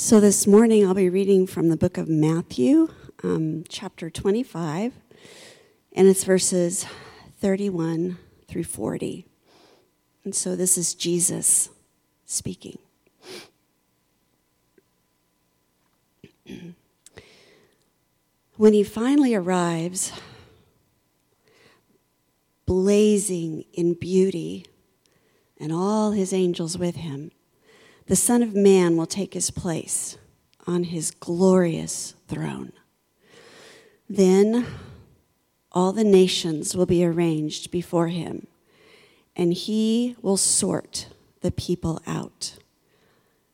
So this morning I'll be reading from the book of Matthew, um, chapter 25, and it's verses 31 through 40. And so this is Jesus speaking. when he finally arrives, blazing in beauty, and all his angels with him, the Son of Man will take his place on his glorious throne. Then all the nations will be arranged before him, and he will sort the people out,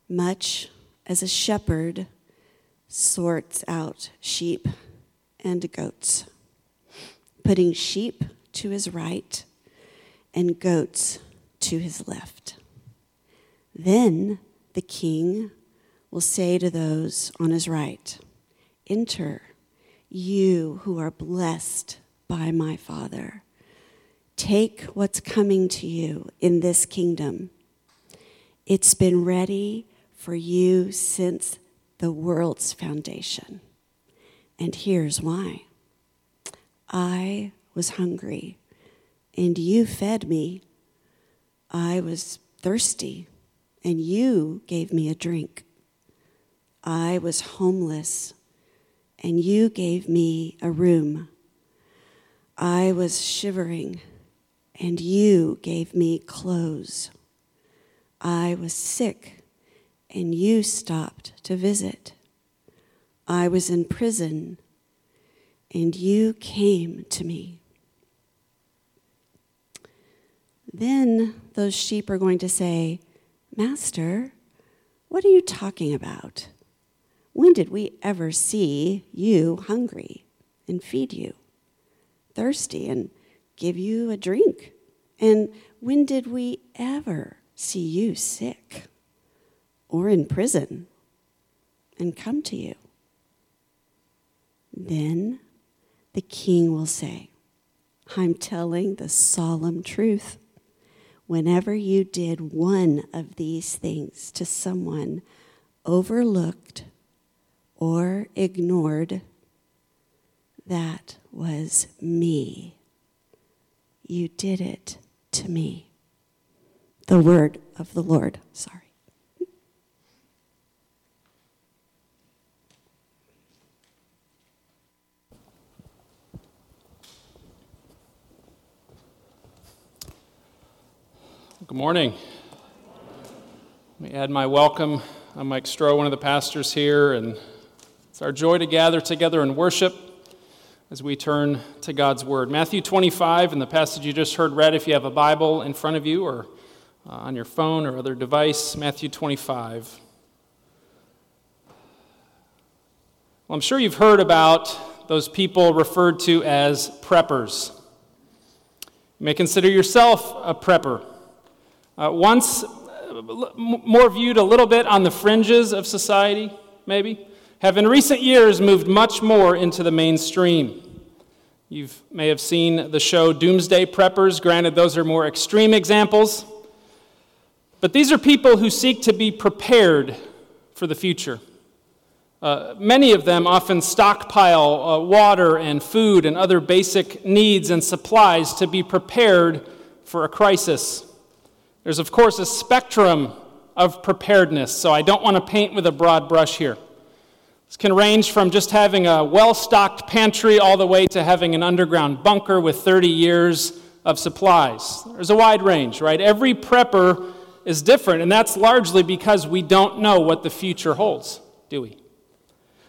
much as a shepherd sorts out sheep and goats, putting sheep to his right and goats to his left. Then the king will say to those on his right, Enter, you who are blessed by my Father. Take what's coming to you in this kingdom. It's been ready for you since the world's foundation. And here's why I was hungry, and you fed me. I was thirsty and you gave me a drink. I was homeless, and you gave me a room. I was shivering, and you gave me clothes. I was sick, and you stopped to visit. I was in prison, and you came to me. Then those sheep are going to say, Master, what are you talking about? When did we ever see you hungry and feed you, thirsty and give you a drink? And when did we ever see you sick or in prison and come to you? Then the king will say, I'm telling the solemn truth. Whenever you did one of these things to someone overlooked or ignored, that was me. You did it to me. The word of the Lord. Sorry. Good morning. Let me add my welcome. I'm Mike Stroh, one of the pastors here, and it's our joy to gather together and worship as we turn to God's Word. Matthew 25, and the passage you just heard read, if you have a Bible in front of you or uh, on your phone or other device, Matthew 25. Well, I'm sure you've heard about those people referred to as preppers. You may consider yourself a prepper. Uh, once uh, more viewed a little bit on the fringes of society, maybe, have in recent years moved much more into the mainstream. You may have seen the show Doomsday Preppers. Granted, those are more extreme examples. But these are people who seek to be prepared for the future. Uh, many of them often stockpile uh, water and food and other basic needs and supplies to be prepared for a crisis. There's, of course, a spectrum of preparedness, so I don't want to paint with a broad brush here. This can range from just having a well stocked pantry all the way to having an underground bunker with 30 years of supplies. There's a wide range, right? Every prepper is different, and that's largely because we don't know what the future holds, do we?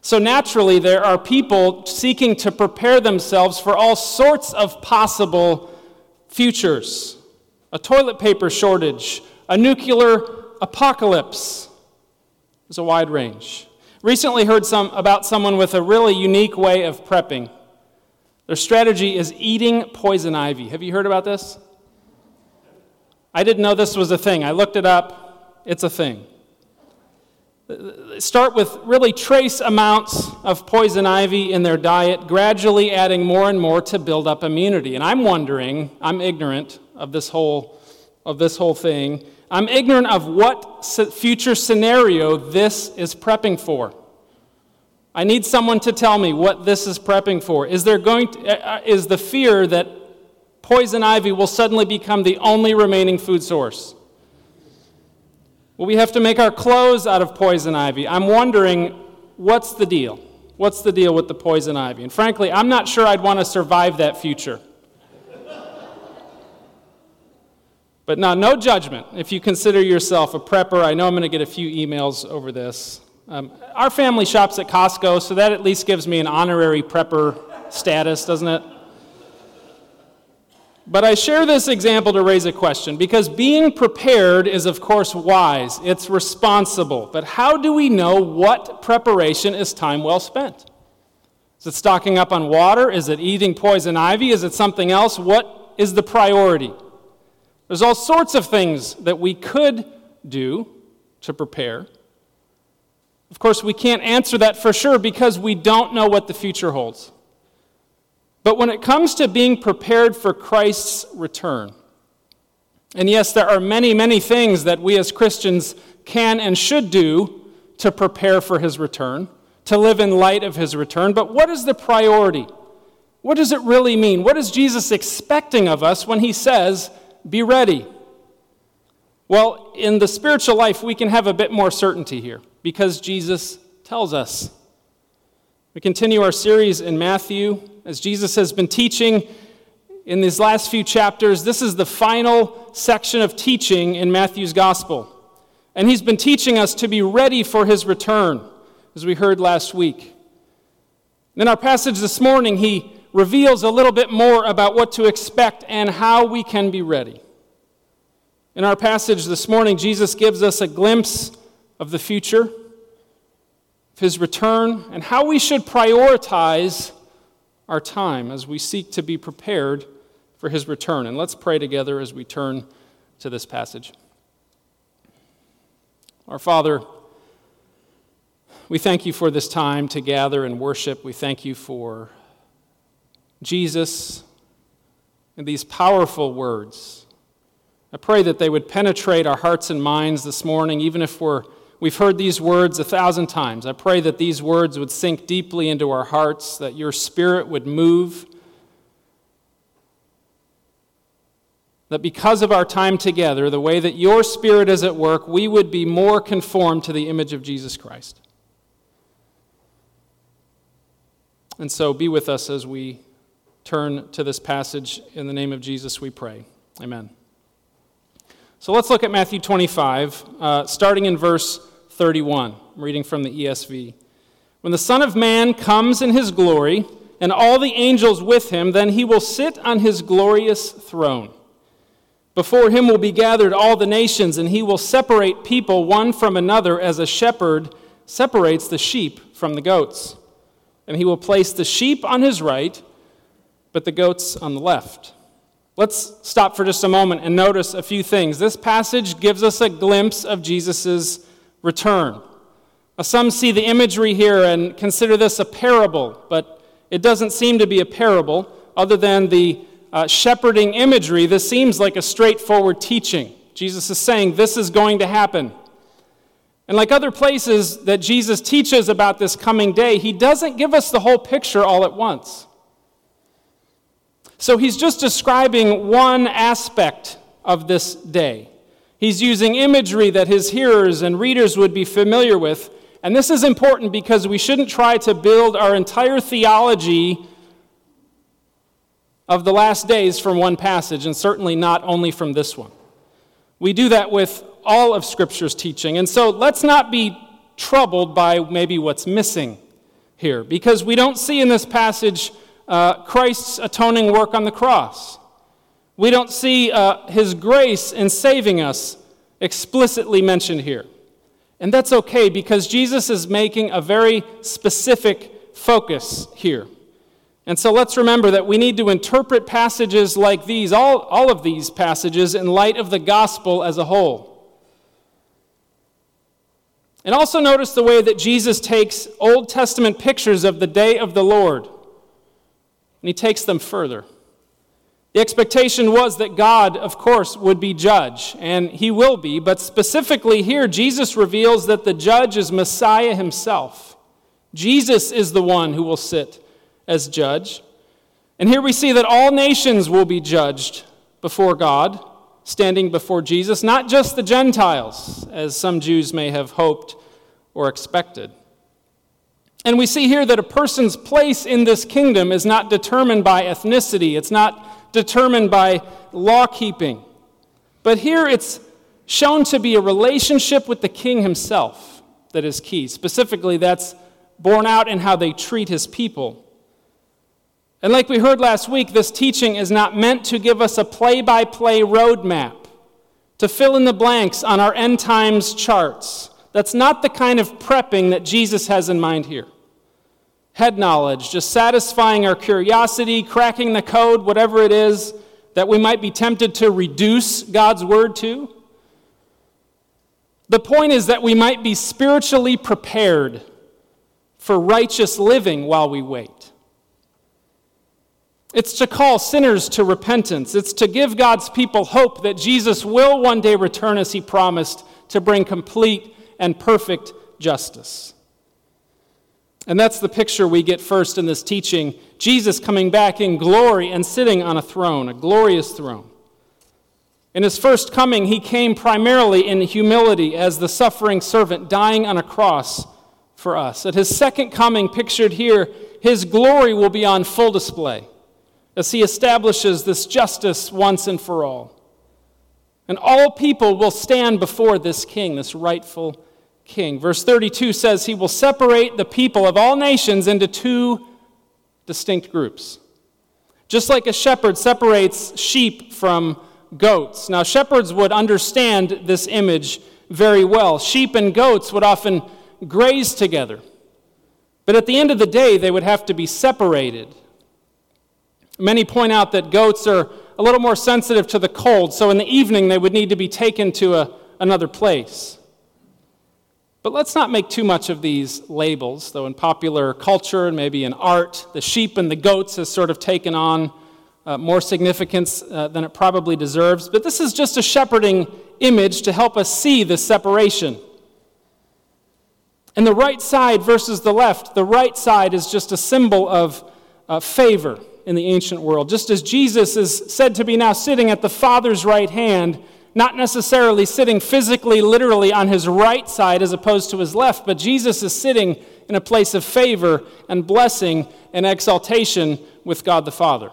So naturally, there are people seeking to prepare themselves for all sorts of possible futures a toilet paper shortage, a nuclear apocalypse. There's a wide range. Recently heard some about someone with a really unique way of prepping. Their strategy is eating poison ivy. Have you heard about this? I didn't know this was a thing. I looked it up. It's a thing. Start with really trace amounts of poison ivy in their diet, gradually adding more and more to build up immunity. And I'm wondering, I'm ignorant, of this whole, of this whole thing. I'm ignorant of what future scenario this is prepping for. I need someone to tell me what this is prepping for. Is there going to, uh, uh, is the fear that poison ivy will suddenly become the only remaining food source? Will we have to make our clothes out of poison ivy? I'm wondering what's the deal? What's the deal with the poison ivy? And frankly, I'm not sure I'd want to survive that future. But now, no judgment if you consider yourself a prepper. I know I'm going to get a few emails over this. Um, our family shops at Costco, so that at least gives me an honorary prepper status, doesn't it? But I share this example to raise a question because being prepared is, of course, wise, it's responsible. But how do we know what preparation is time well spent? Is it stocking up on water? Is it eating poison ivy? Is it something else? What is the priority? There's all sorts of things that we could do to prepare. Of course, we can't answer that for sure because we don't know what the future holds. But when it comes to being prepared for Christ's return, and yes, there are many, many things that we as Christians can and should do to prepare for his return, to live in light of his return, but what is the priority? What does it really mean? What is Jesus expecting of us when he says, Be ready? Well, in the spiritual life, we can have a bit more certainty here because Jesus tells us. We continue our series in Matthew as Jesus has been teaching in these last few chapters. This is the final section of teaching in Matthew's gospel. And he's been teaching us to be ready for his return, as we heard last week. In our passage this morning, he reveals a little bit more about what to expect and how we can be ready. In our passage this morning, Jesus gives us a glimpse of the future, of his return, and how we should prioritize our time as we seek to be prepared for his return. And let's pray together as we turn to this passage. Our Father, we thank you for this time to gather and worship. We thank you for Jesus in these powerful words. I pray that they would penetrate our hearts and minds this morning, even if we're We've heard these words a thousand times. I pray that these words would sink deeply into our hearts, that your spirit would move. That because of our time together, the way that your spirit is at work, we would be more conformed to the image of Jesus Christ. And so be with us as we turn to this passage. In the name of Jesus, we pray. Amen. So let's look at Matthew 25, uh, starting in verse 31. I'm reading from the ESV. When the Son of Man comes in his glory, and all the angels with him, then he will sit on his glorious throne. Before him will be gathered all the nations, and he will separate people one from another as a shepherd separates the sheep from the goats. And he will place the sheep on his right, but the goats on the left. Let's stop for just a moment and notice a few things. This passage gives us a glimpse of Jesus' return. Now, some see the imagery here and consider this a parable, but it doesn't seem to be a parable. Other than the uh, shepherding imagery, this seems like a straightforward teaching. Jesus is saying this is going to happen. And like other places that Jesus teaches about this coming day, he doesn't give us the whole picture all at once. So he's just describing one aspect of this day. He's using imagery that his hearers and readers would be familiar with. And this is important because we shouldn't try to build our entire theology of the last days from one passage, and certainly not only from this one. We do that with all of Scripture's teaching. And so let's not be troubled by maybe what's missing here, because we don't see in this passage uh, Christ's atoning work on the cross. We don't see uh, his grace in saving us explicitly mentioned here. And that's okay because Jesus is making a very specific focus here. And so let's remember that we need to interpret passages like these, all, all of these passages, in light of the gospel as a whole. And also notice the way that Jesus takes Old Testament pictures of the day of the Lord and he takes them further. The expectation was that God, of course, would be judge, and he will be, but specifically here, Jesus reveals that the judge is Messiah himself. Jesus is the one who will sit as judge. And here we see that all nations will be judged before God, standing before Jesus, not just the Gentiles, as some Jews may have hoped or expected. And we see here that a person's place in this kingdom is not determined by ethnicity, it's not determined by law keeping. But here it's shown to be a relationship with the king himself that is key. Specifically, that's borne out in how they treat his people. And like we heard last week, this teaching is not meant to give us a play by play roadmap to fill in the blanks on our end times charts. That's not the kind of prepping that Jesus has in mind here. Head knowledge, just satisfying our curiosity, cracking the code, whatever it is that we might be tempted to reduce God's word to. The point is that we might be spiritually prepared for righteous living while we wait. It's to call sinners to repentance. It's to give God's people hope that Jesus will one day return as he promised to bring complete and perfect justice. And that's the picture we get first in this teaching Jesus coming back in glory and sitting on a throne, a glorious throne. In his first coming, he came primarily in humility as the suffering servant dying on a cross for us. At his second coming, pictured here, his glory will be on full display as he establishes this justice once and for all. And all people will stand before this king, this rightful king. Verse 32 says he will separate the people of all nations into two distinct groups. Just like a shepherd separates sheep from goats. Now, shepherds would understand this image very well. Sheep and goats would often graze together. But at the end of the day, they would have to be separated Many point out that goats are a little more sensitive to the cold, so in the evening they would need to be taken to a, another place. But let's not make too much of these labels, though in popular culture and maybe in art, the sheep and the goats has sort of taken on uh, more significance uh, than it probably deserves. But this is just a shepherding image to help us see the separation. And the right side versus the left, the right side is just a symbol of uh, favor in the ancient world. Just as Jesus is said to be now sitting at the Father's right hand, not necessarily sitting physically, literally on his right side as opposed to his left, but Jesus is sitting in a place of favor and blessing and exaltation with God the Father.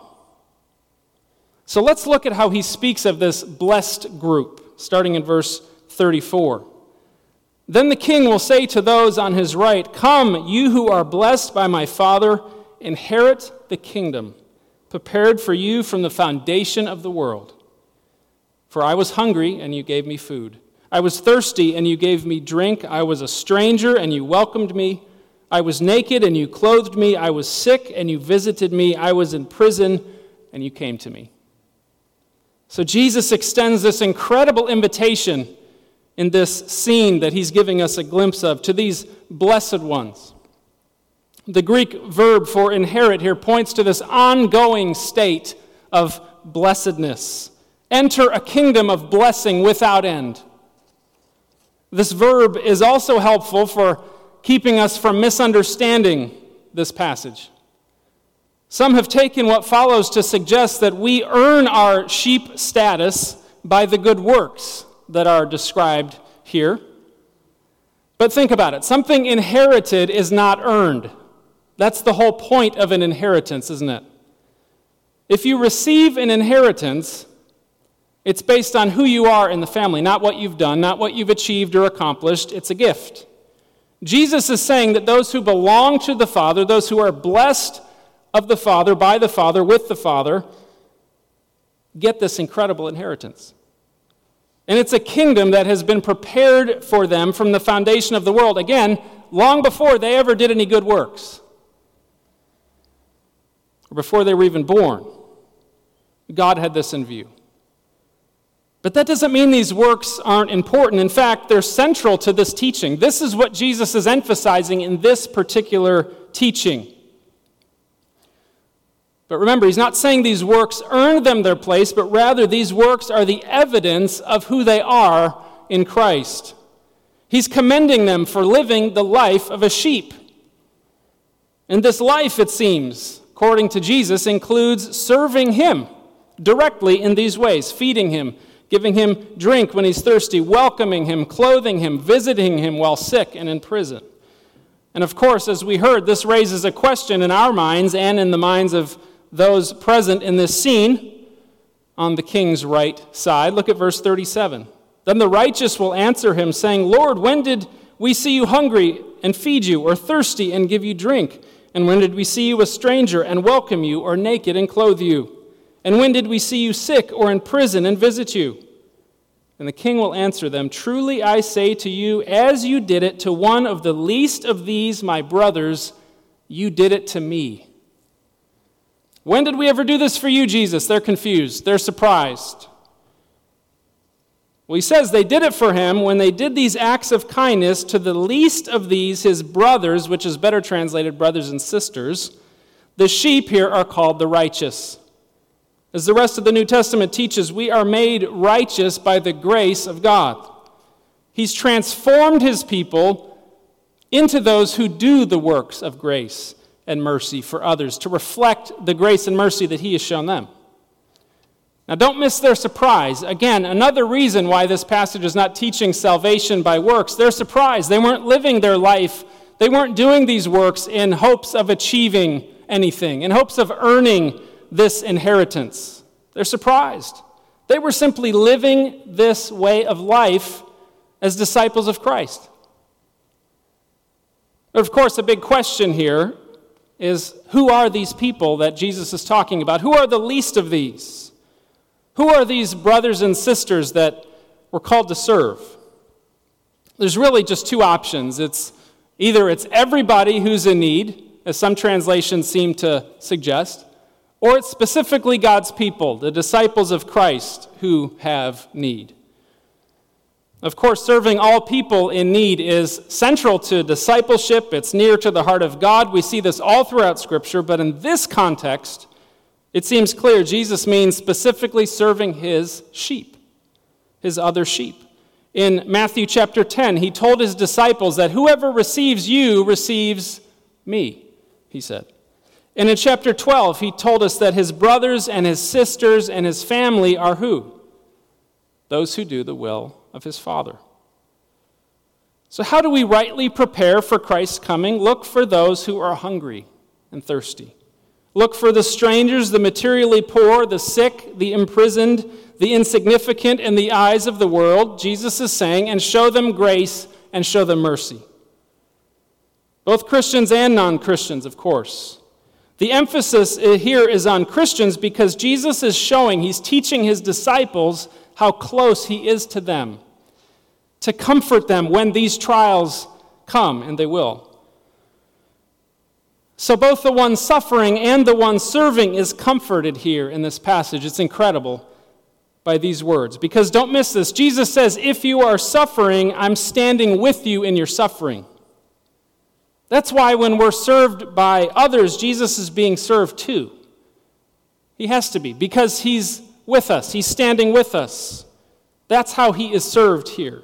So let's look at how he speaks of this blessed group, starting in verse 34. Then the king will say to those on his right, Come, you who are blessed by my Father, inherit the kingdom prepared for you from the foundation of the world. For I was hungry, and you gave me food. I was thirsty, and you gave me drink. I was a stranger, and you welcomed me. I was naked, and you clothed me. I was sick, and you visited me. I was in prison, and you came to me. So Jesus extends this incredible invitation in this scene that he's giving us a glimpse of to these blessed ones. The Greek verb for inherit here points to this ongoing state of blessedness. Enter a kingdom of blessing without end. This verb is also helpful for keeping us from misunderstanding this passage. Some have taken what follows to suggest that we earn our sheep status by the good works that are described here. But think about it something inherited is not earned. That's the whole point of an inheritance, isn't it? If you receive an inheritance, it's based on who you are in the family, not what you've done, not what you've achieved or accomplished. It's a gift. Jesus is saying that those who belong to the Father, those who are blessed of the Father, by the Father, with the Father, get this incredible inheritance. And it's a kingdom that has been prepared for them from the foundation of the world. Again, long before they ever did any good works or before they were even born. God had this in view. But that doesn't mean these works aren't important. In fact, they're central to this teaching. This is what Jesus is emphasizing in this particular teaching. But remember, he's not saying these works earned them their place, but rather these works are the evidence of who they are in Christ. He's commending them for living the life of a sheep. And this life, it seems, according to Jesus, includes serving him directly in these ways feeding him, giving him drink when he's thirsty, welcoming him, clothing him, visiting him while sick and in prison. And of course, as we heard, this raises a question in our minds and in the minds of those present in this scene on the king's right side. Look at verse 37. Then the righteous will answer him, saying, Lord, when did we see you hungry and feed you, or thirsty and give you drink? And when did we see you a stranger and welcome you, or naked and clothe you? And when did we see you sick or in prison and visit you? And the king will answer them Truly I say to you, as you did it to one of the least of these, my brothers, you did it to me. When did we ever do this for you, Jesus? They're confused. They're surprised. Well, he says they did it for him when they did these acts of kindness to the least of these, his brothers, which is better translated brothers and sisters. The sheep here are called the righteous. As the rest of the New Testament teaches, we are made righteous by the grace of God. He's transformed his people into those who do the works of grace and mercy for others, to reflect the grace and mercy that he has shown them. Now, don't miss their surprise. Again, another reason why this passage is not teaching salvation by works. They're surprised. They weren't living their life, they weren't doing these works in hopes of achieving anything, in hopes of earning this inheritance. They're surprised. They were simply living this way of life as disciples of Christ. But of course, a big question here is who are these people that Jesus is talking about? Who are the least of these? Who are these brothers and sisters that we're called to serve? There's really just two options. It's either it's everybody who's in need, as some translations seem to suggest, or it's specifically God's people, the disciples of Christ, who have need. Of course, serving all people in need is central to discipleship. It's near to the heart of God. We see this all throughout Scripture, but in this context, it seems clear Jesus means specifically serving his sheep, his other sheep. In Matthew chapter 10, he told his disciples that whoever receives you receives me, he said. And in chapter 12, he told us that his brothers and his sisters and his family are who? Those who do the will of his Father. So, how do we rightly prepare for Christ's coming? Look for those who are hungry and thirsty. Look for the strangers, the materially poor, the sick, the imprisoned, the insignificant in the eyes of the world, Jesus is saying, and show them grace and show them mercy. Both Christians and non Christians, of course. The emphasis uh, here is on Christians because Jesus is showing, he's teaching his disciples how close he is to them, to comfort them when these trials come, and they will. So, both the one suffering and the one serving is comforted here in this passage. It's incredible by these words. Because don't miss this. Jesus says, If you are suffering, I'm standing with you in your suffering. That's why when we're served by others, Jesus is being served too. He has to be, because he's with us, he's standing with us. That's how he is served here.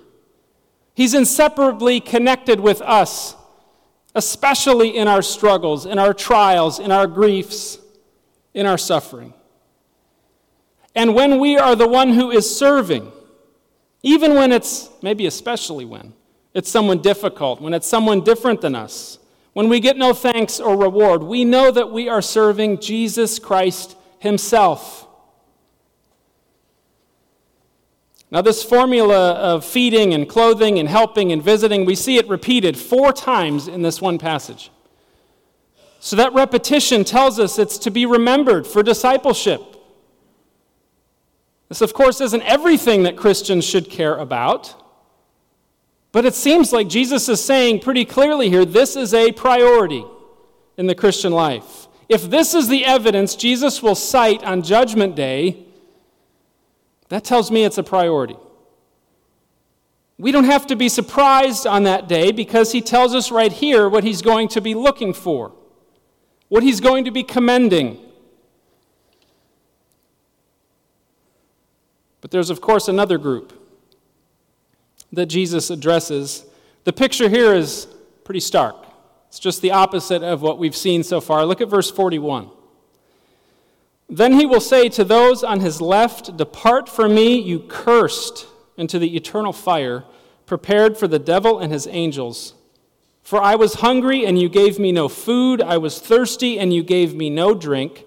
He's inseparably connected with us, especially in our struggles, in our trials, in our griefs, in our suffering. And when we are the one who is serving, even when it's, maybe especially when, it's someone difficult, when it's someone different than us, when we get no thanks or reward, we know that we are serving Jesus Christ Himself. Now, this formula of feeding and clothing and helping and visiting, we see it repeated four times in this one passage. So, that repetition tells us it's to be remembered for discipleship. This, of course, isn't everything that Christians should care about. But it seems like Jesus is saying pretty clearly here this is a priority in the Christian life. If this is the evidence Jesus will cite on Judgment Day, that tells me it's a priority. We don't have to be surprised on that day because he tells us right here what he's going to be looking for, what he's going to be commending. But there's, of course, another group that Jesus addresses. The picture here is pretty stark. It's just the opposite of what we've seen so far. Look at verse 41. Then he will say to those on his left, Depart from me, you cursed, into the eternal fire, prepared for the devil and his angels. For I was hungry, and you gave me no food. I was thirsty, and you gave me no drink.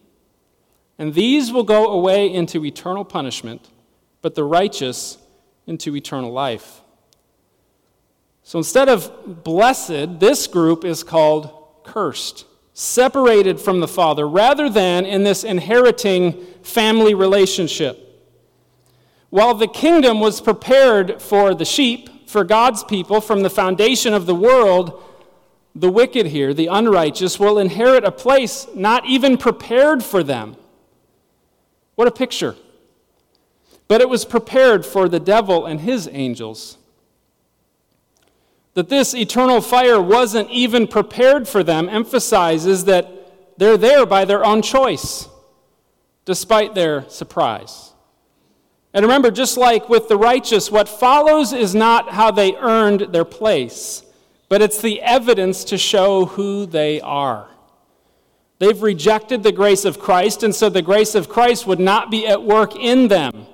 And these will go away into eternal punishment, but the righteous into eternal life. So instead of blessed, this group is called cursed, separated from the Father, rather than in this inheriting family relationship. While the kingdom was prepared for the sheep, for God's people, from the foundation of the world, the wicked here, the unrighteous, will inherit a place not even prepared for them. What a picture. But it was prepared for the devil and his angels. That this eternal fire wasn't even prepared for them emphasizes that they're there by their own choice, despite their surprise. And remember, just like with the righteous, what follows is not how they earned their place, but it's the evidence to show who they are. They've rejected the grace of Christ, and so the grace of Christ would not be at work in them.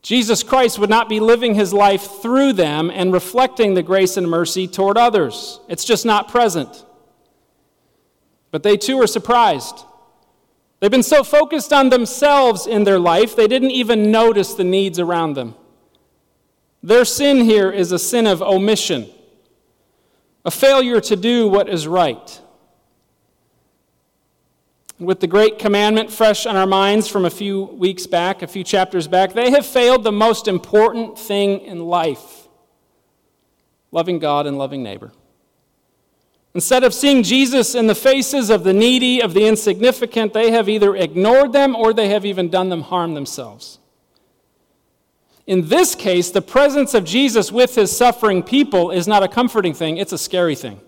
Jesus Christ would not be living his life through them and reflecting the grace and mercy toward others. It's just not present. But they too are surprised. They've been so focused on themselves in their life, they didn't even notice the needs around them. Their sin here is a sin of omission, a failure to do what is right with the great commandment fresh on our minds from a few weeks back, a few chapters back, they have failed the most important thing in life loving God and loving neighbor. Instead of seeing Jesus in the faces of the needy, of the insignificant, they have either ignored them or they have even done them harm themselves. In this case, the presence of Jesus with his suffering people is not a comforting thing, it's a scary thing.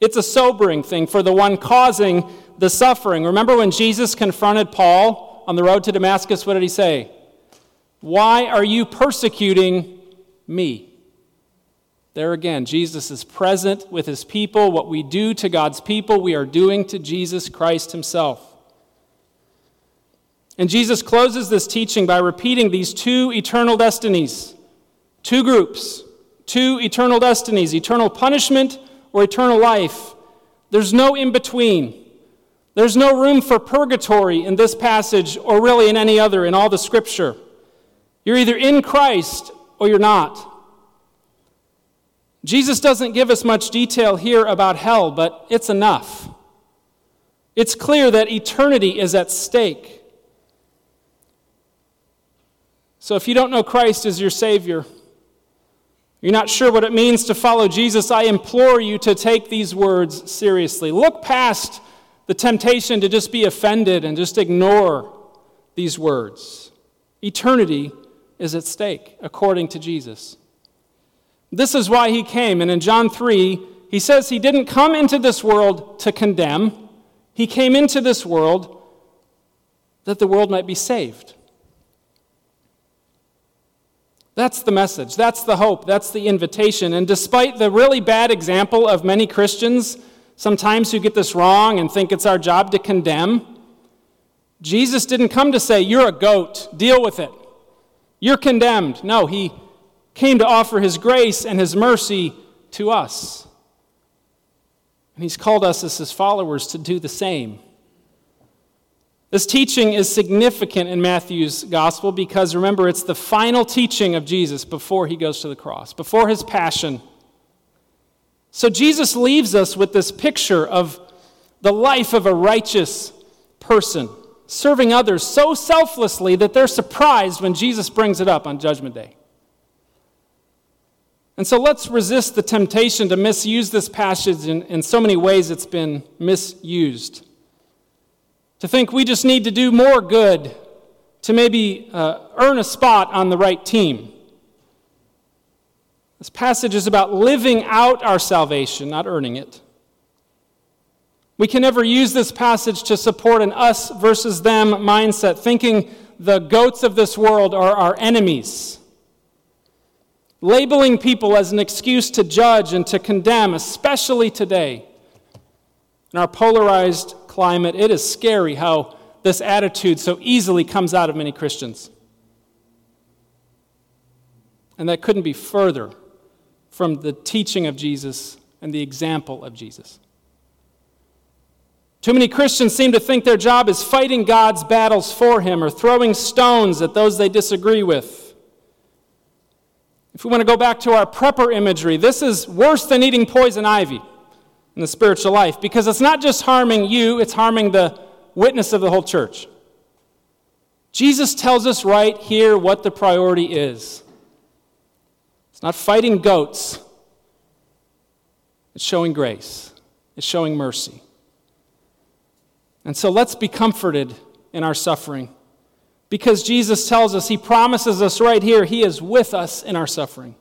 It's a sobering thing for the one causing the suffering. Remember when Jesus confronted Paul on the road to Damascus? What did he say? Why are you persecuting me? There again, Jesus is present with his people. What we do to God's people, we are doing to Jesus Christ himself. And Jesus closes this teaching by repeating these two eternal destinies, two groups, two eternal destinies eternal punishment or eternal life. There's no in between. There's no room for purgatory in this passage or really in any other in all the scripture. You're either in Christ or you're not. Jesus doesn't give us much detail here about hell, but it's enough. It's clear that eternity is at stake. So if you don't know Christ as your Savior, you're not sure what it means to follow Jesus, I implore you to take these words seriously. Look past the temptation to just be offended and just ignore these words. Eternity is at stake, according to Jesus. This is why he came. And in John 3, he says he didn't come into this world to condemn, he came into this world that the world might be saved. That's the message. That's the hope. That's the invitation. And despite the really bad example of many Christians sometimes who get this wrong and think it's our job to condemn. Jesus didn't come to say, You're a goat, deal with it. You're condemned. No, he came to offer his grace and his mercy to us. And he's called us as his followers to do the same. This teaching is significant in Matthew's gospel because remember, it's the final teaching of Jesus before he goes to the cross, before his passion. So Jesus leaves us with this picture of the life of a righteous person, serving others so selflessly that they're surprised when Jesus brings it up on Judgment Day. And so let's resist the temptation to misuse this passage in, in so many ways it's been misused. To think we just need to do more good to maybe uh, earn a spot on the right team. This passage is about living out our salvation, not earning it. We can never use this passage to support an us versus them mindset, thinking the goats of this world are our enemies. Labeling people as an excuse to judge and to condemn, especially today. In our polarized climate, it is scary how this attitude so easily comes out of many Christians. And that couldn't be further from the teaching of Jesus and the example of Jesus. Too many Christians seem to think their job is fighting God's battles for Him or throwing stones at those they disagree with. If we want to go back to our prepper imagery, this is worse than eating poison ivy in the spiritual life because it's not just harming you, it's harming the witness of the whole church. Jesus tells us right here what the priority is it's not fighting goats, it's showing grace, it's showing mercy. And so let's be comforted in our suffering because Jesus tells us, He promises us right here, He is with us in our suffering.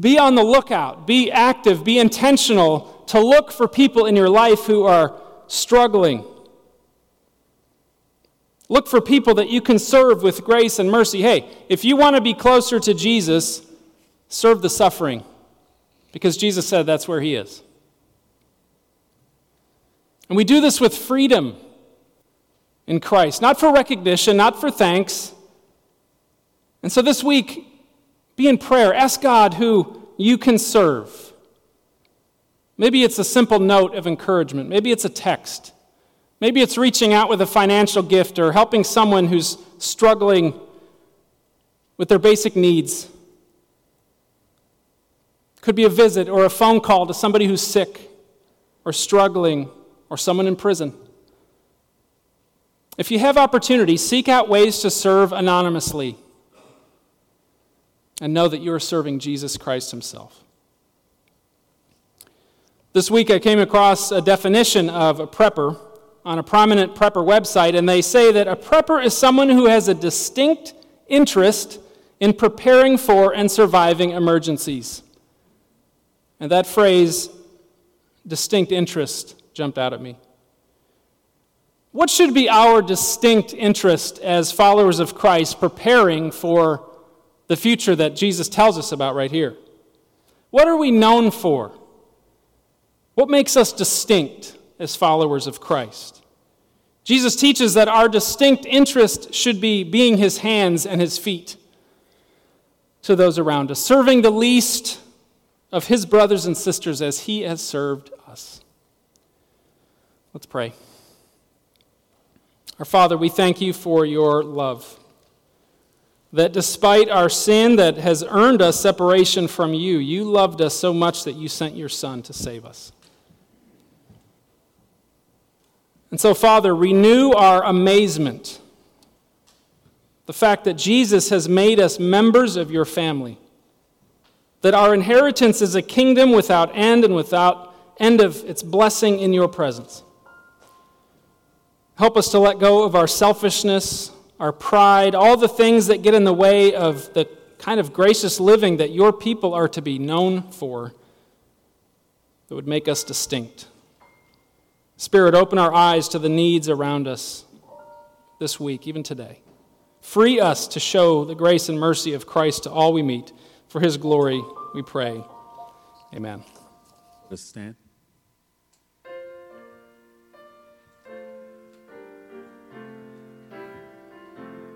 Be on the lookout, be active, be intentional to look for people in your life who are struggling. Look for people that you can serve with grace and mercy. Hey, if you want to be closer to Jesus, serve the suffering because Jesus said that's where He is. And we do this with freedom in Christ, not for recognition, not for thanks. And so this week, be in prayer. Ask God who you can serve. Maybe it's a simple note of encouragement. Maybe it's a text. Maybe it's reaching out with a financial gift or helping someone who's struggling with their basic needs. Could be a visit or a phone call to somebody who's sick or struggling or someone in prison. If you have opportunity, seek out ways to serve anonymously and know that you are serving Jesus Christ Himself. This week I came across a definition of a prepper on a prominent prepper website, and they say that a prepper is someone who has a distinct interest in preparing for and surviving emergencies. And that phrase, distinct interest, jumped out at me. What should be our distinct interest as followers of Christ preparing for the future that Jesus tells us about right here? What are we known for? What makes us distinct as followers of Christ? Jesus teaches that our distinct interest should be being his hands and his feet to those around us, serving the least of his brothers and sisters as he has served us. Let's pray. Our Father, we thank you for your love. That despite our sin that has earned us separation from you, you loved us so much that you sent your Son to save us. And so, Father, renew our amazement. The fact that Jesus has made us members of your family. That our inheritance is a kingdom without end and without end of its blessing in your presence. Help us to let go of our selfishness, our pride, all the things that get in the way of the kind of gracious living that your people are to be known for that would make us distinct. Spirit, open our eyes to the needs around us this week, even today. Free us to show the grace and mercy of Christ to all we meet. For his glory, we pray. Amen. Let's stand.